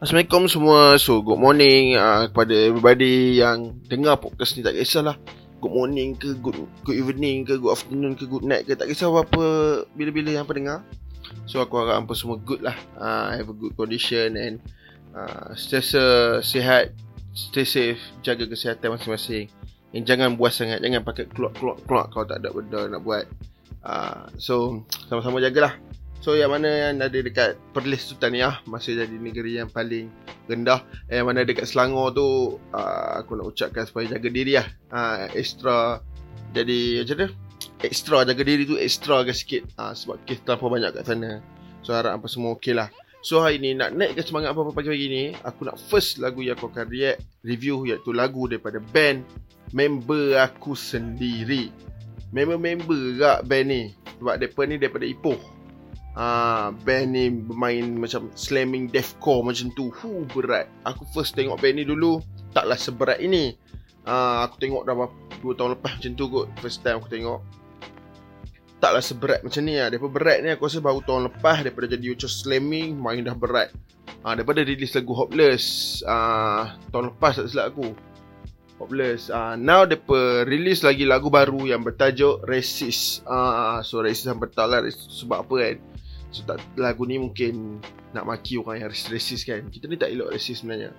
Assalamualaikum semua. So good morning uh, Kepada everybody yang Dengar podcast ni. Tak kisahlah Good morning ke Good good evening ke Good afternoon ke Good night ke. Tak kisah apa Bila-bila yang pendengar So aku harap apa semua good lah. Uh, Have a good condition And uh, Sentiasa sihat Stay safe Jaga kesihatan masing-masing. And jangan buas sangat Jangan pakai keluar-keluar Kalau tak ada benda nak buat. Uh, So Sama-sama jagalah So yang mana yang ada dekat Perlis Sultaniah Masih jadi negeri yang paling rendah. Yang mana dekat Selangor tu uh, Aku nak ucapkan supaya jaga diri lah. Uh, Extra Jadi macam mana? Extra jaga diri tu extra ke sikit. Uh, Sebab kes terlalu banyak kat sana. So harap apa semua okey lah. So hari ni nak naikkan semangat apa-apa pagi-pagi ni Aku nak first lagu yang aku akan react Review iaitu lagu daripada band Member aku sendiri. Member-member gak band ni. Sebab mereka ni daripada Ipoh Ah, band ni bermain macam slamming deathcore macam tu. Hu berat. Aku first tengok band ni dulu taklah seberat ini. Ah, aku tengok dah 2 tahun lepas macam tu kot. First time aku tengok. Taklah seberat macam ni lah. Daripada berat ni aku rasa baru tahun lepas daripada jadi macam slamming main dah berat. Ah, daripada release lagu Hopeless ah, tahun lepas tak silap aku. Hopeless. Ah, now depa release lagi lagu baru yang bertajuk Racist. Ah, so Racist tak lah. Sebab apa kan? So tak, lagu ni mungkin nak maki orang yang rasis kan? Kita ni tak elok rasis sebenarnya.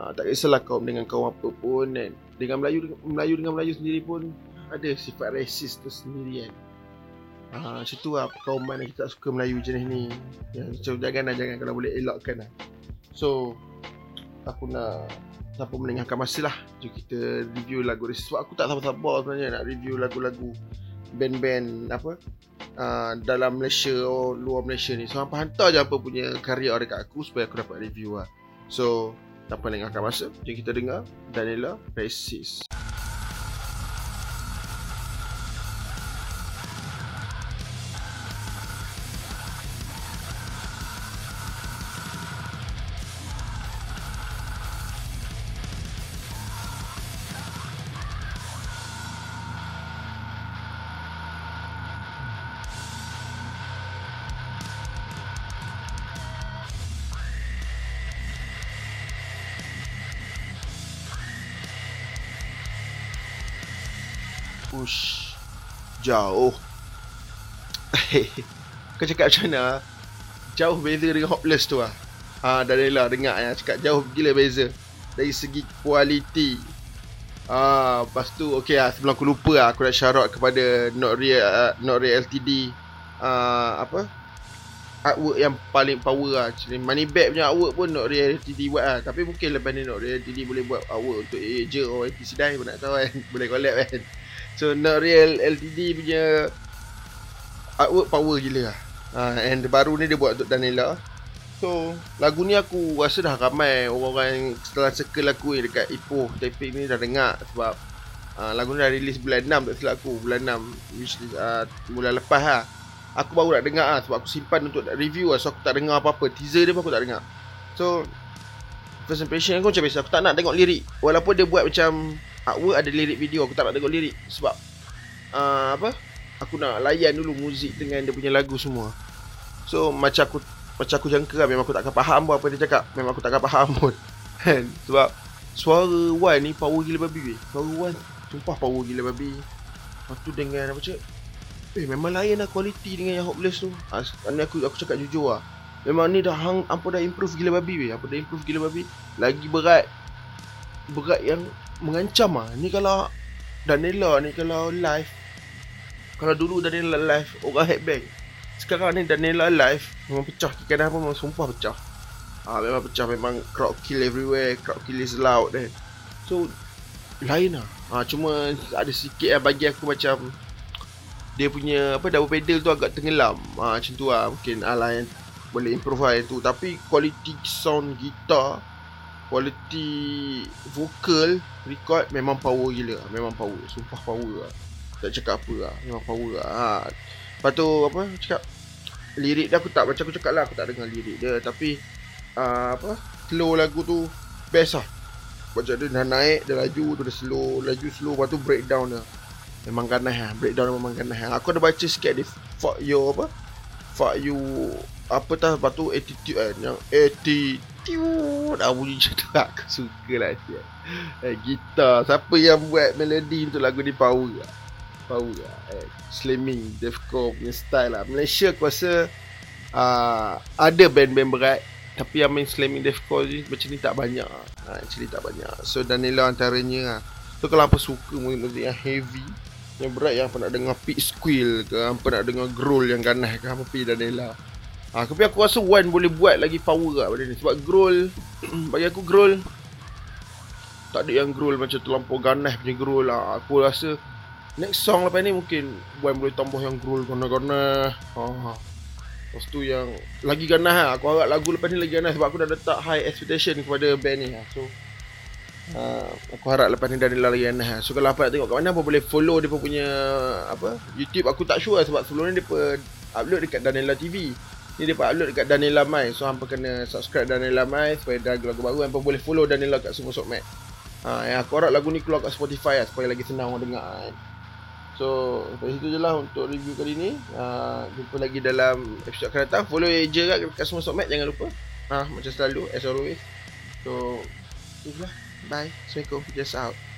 Ha, Tak kisahlah kaum dengan kaum apa pun kan? Dengan Melayu Melayu dengan Melayu sendiri pun Ada sifat rasis tu sendiri kan? Ha, Macam tu lah kaum mana kita tak suka Melayu jenis ni. Ya, So jangan lah jangan. Kalau boleh elokkan lah. So Aku nak Tanpa meninggalkan masa lah Jom kita review lagu rasis Sebab aku tak sabar-sabar sebenarnya nak review lagu-lagu Band-band apa uh, dalam Malaysia atau luar Malaysia ni. So hampa hantar je apa punya karya dekat aku supaya aku dapat review lah. So tanpa lengahkan masa, jom kita dengar Daniela Racist. Ush Jauh. Kau cakap macam mana Jauh beza dengan Hopeless tu lah ha, Daniela dengar ya Cakap jauh gila beza. Dari segi kualiti Ah, lepas tu okey lah sebelum aku lupa lah aku nak syarat kepada Not Real uh, Not Real LTD uh, apa? Artwork yang paling power lah Actually, Money Bag punya artwork pun Not Real LTD buat lah Tapi mungkin lepas ni Not Real LTD boleh buat artwork untuk Aja atau ATC Dai pun nak tahu kan? Boleh collab kan So Not Real LTD punya Artwork power gila lah. Uh, And baru ni dia buat untuk Daniela. So lagu ni aku rasa dah ramai Orang-orang setelah circle aku yang dekat Ipoh Taipei ni dah dengar Sebab uh, lagu ni dah release bulan 6 tak silap aku Bulan 6 which is, uh, bulan lepas lah. Aku baru nak dengar lah Sebab aku simpan untuk review lah So aku tak dengar apa-apa. Teaser dia pun aku tak dengar. So First impression aku macam biasa Aku tak nak tengok lirik. Walaupun dia buat macam artwork ada lirik video aku tak nak tengok lirik sebab uh, apa? Aku nak layan dulu muzik dengan dia punya lagu semua. So macam aku macam aku jangka lah memang aku tak faham pun apa dia cakap. Memang aku tak akan faham pun kan? Sebab suara Wan ni power gila babi weh suara Wan sumpah power gila babi. Lepas tu dengan apa cak eh memang lain lah kualiti dengan yang hopeless tu. Ha, ni aku aku cakap jujur lah. Memang ni dah hang apa dah improve gila babi weh apa dah improve gila babi. Lagi berat berat yang mengancam ah. Ni kalau Daniela ni kalau live kalau dulu Daniela live orang headbang. Sekarang ni Daniela live memang pecah kiri apa memang sumpah pecah. Ah memang pecah memang crowd kill everywhere, crowd kill is loud eh. So lain lah. Ah cuma ada sikit lah bagi aku macam dia punya apa double pedal tu agak tenggelam. Ah macam tu lah mungkin ala yang boleh improve lah tu tapi quality sound gitar quality vocal record memang power gila memang power. Sumpah power lah. Tak cakap apa lah. Memang power lah. Ha. lepas tu apa cakap? Lirik dia aku tak. Macam aku cakap lah aku tak dengar lirik dia. Tapi uh, apa? Slow lagu tu best lah. Macam dia dah naik dia laju tu dia slow. Laju slow lepas tu breakdown dia. Memang ganas lah. Breakdown dia memang ganas lah. Aku ada baca sikit dia. Fuck you apa? Fuck you apa tah? Lepas tu attitude kan yang attitude Dah bunyi macam tu Aku suka lah siap. Eh, gitar. Siapa yang buat melodi untuk lagu ni power lah. Power lah eh, Slamming Deathcore punya style lah. Malaysia aku rasa uh, Ada band-band berat. Tapi yang main slamming deathcore ni Macam ni tak banyak. Ha, Actually tak banyak. So Danila antaranya lah So kalau apa suka muzik-muzik yang heavy Yang berat yang apa nak dengar Pit squeal ke Apa nak dengar growl yang ganas ke Apa pergi Danila Ha, tapi aku rasa One boleh buat lagi power lah pada ni. Sebab growl Bagi aku growl Tak ada yang growl macam terlampau ganas punya growl lah. Aku rasa Next song lepas ni mungkin One boleh tambah yang growl ganas-ganas ha. Lepas tu yang Lagi ganas lah. Aku harap lagu lepas ni lagi ganas Sebab aku dah letak high expectation kepada band ni lah. So uh, Aku harap lepas ni dah lagi ganas lah. So kalau apa nak tengok kat mana Apa boleh follow dia punya Apa YouTube aku tak sure lah Sebab sebelum ni dia upload dekat Danila TV Ni dia upload dekat Danila Mai So hampa kena subscribe Danila Mai Supaya ada lagu baru. Hampa boleh follow Danila kat semua sokmat ha, ya, Aku harap lagu ni keluar kat Spotify lah Supaya lagi senang orang dengar kan. So Sampai situ je lah untuk review kali ni. Ha, Jumpa lagi dalam episode akan datang. Follow je kat, kat semua sokmat Jangan lupa. Ha, Macam selalu As always. So Itulah Bye. Assalamualaikum. Just out